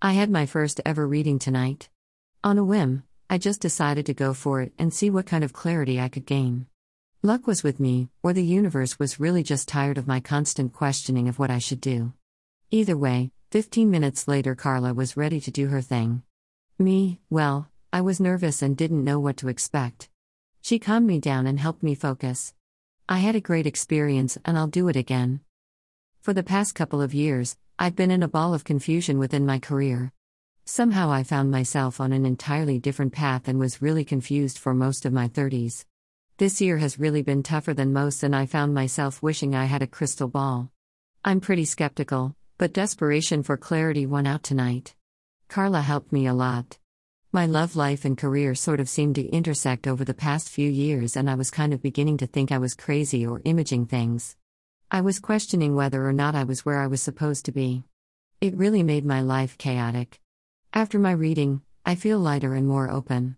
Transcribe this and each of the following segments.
I had my first ever reading tonight. On a whim, I just decided to go for it and see what kind of clarity I could gain. Luck was with me, or the universe was really just tired of my constant questioning of what I should do. Either way, 15 minutes later, Carla was ready to do her thing. Me, well, I was nervous and didn't know what to expect. She calmed me down and helped me focus. I had a great experience and I'll do it again. For the past couple of years, I've been in a ball of confusion within my career. Somehow I found myself on an entirely different path and was really confused for most of my 30s. This year has really been tougher than most, and I found myself wishing I had a crystal ball. I'm pretty skeptical, but desperation for clarity won out tonight. Carla helped me a lot. My love life and career sort of seemed to intersect over the past few years, and I was kind of beginning to think I was crazy or imaging things. I was questioning whether or not I was where I was supposed to be. It really made my life chaotic. After my reading, I feel lighter and more open.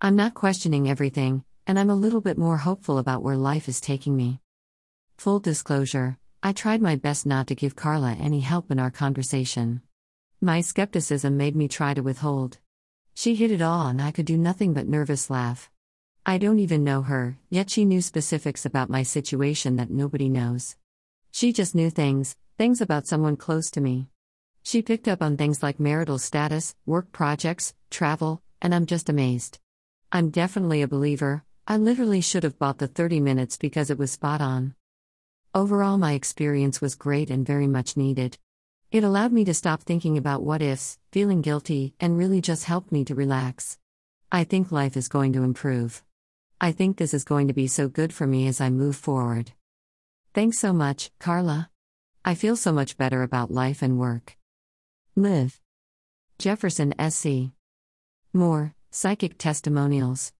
I'm not questioning everything, and I'm a little bit more hopeful about where life is taking me. Full disclosure, I tried my best not to give Carla any help in our conversation. My skepticism made me try to withhold. She hit it all, and I could do nothing but nervous laugh. I don't even know her, yet she knew specifics about my situation that nobody knows. She just knew things, things about someone close to me. She picked up on things like marital status, work projects, travel, and I'm just amazed. I'm definitely a believer, I literally should have bought the 30 minutes because it was spot on. Overall, my experience was great and very much needed. It allowed me to stop thinking about what ifs, feeling guilty, and really just helped me to relax. I think life is going to improve. I think this is going to be so good for me as I move forward. Thanks so much, Carla. I feel so much better about life and work. Live. Jefferson SC. More, Psychic Testimonials.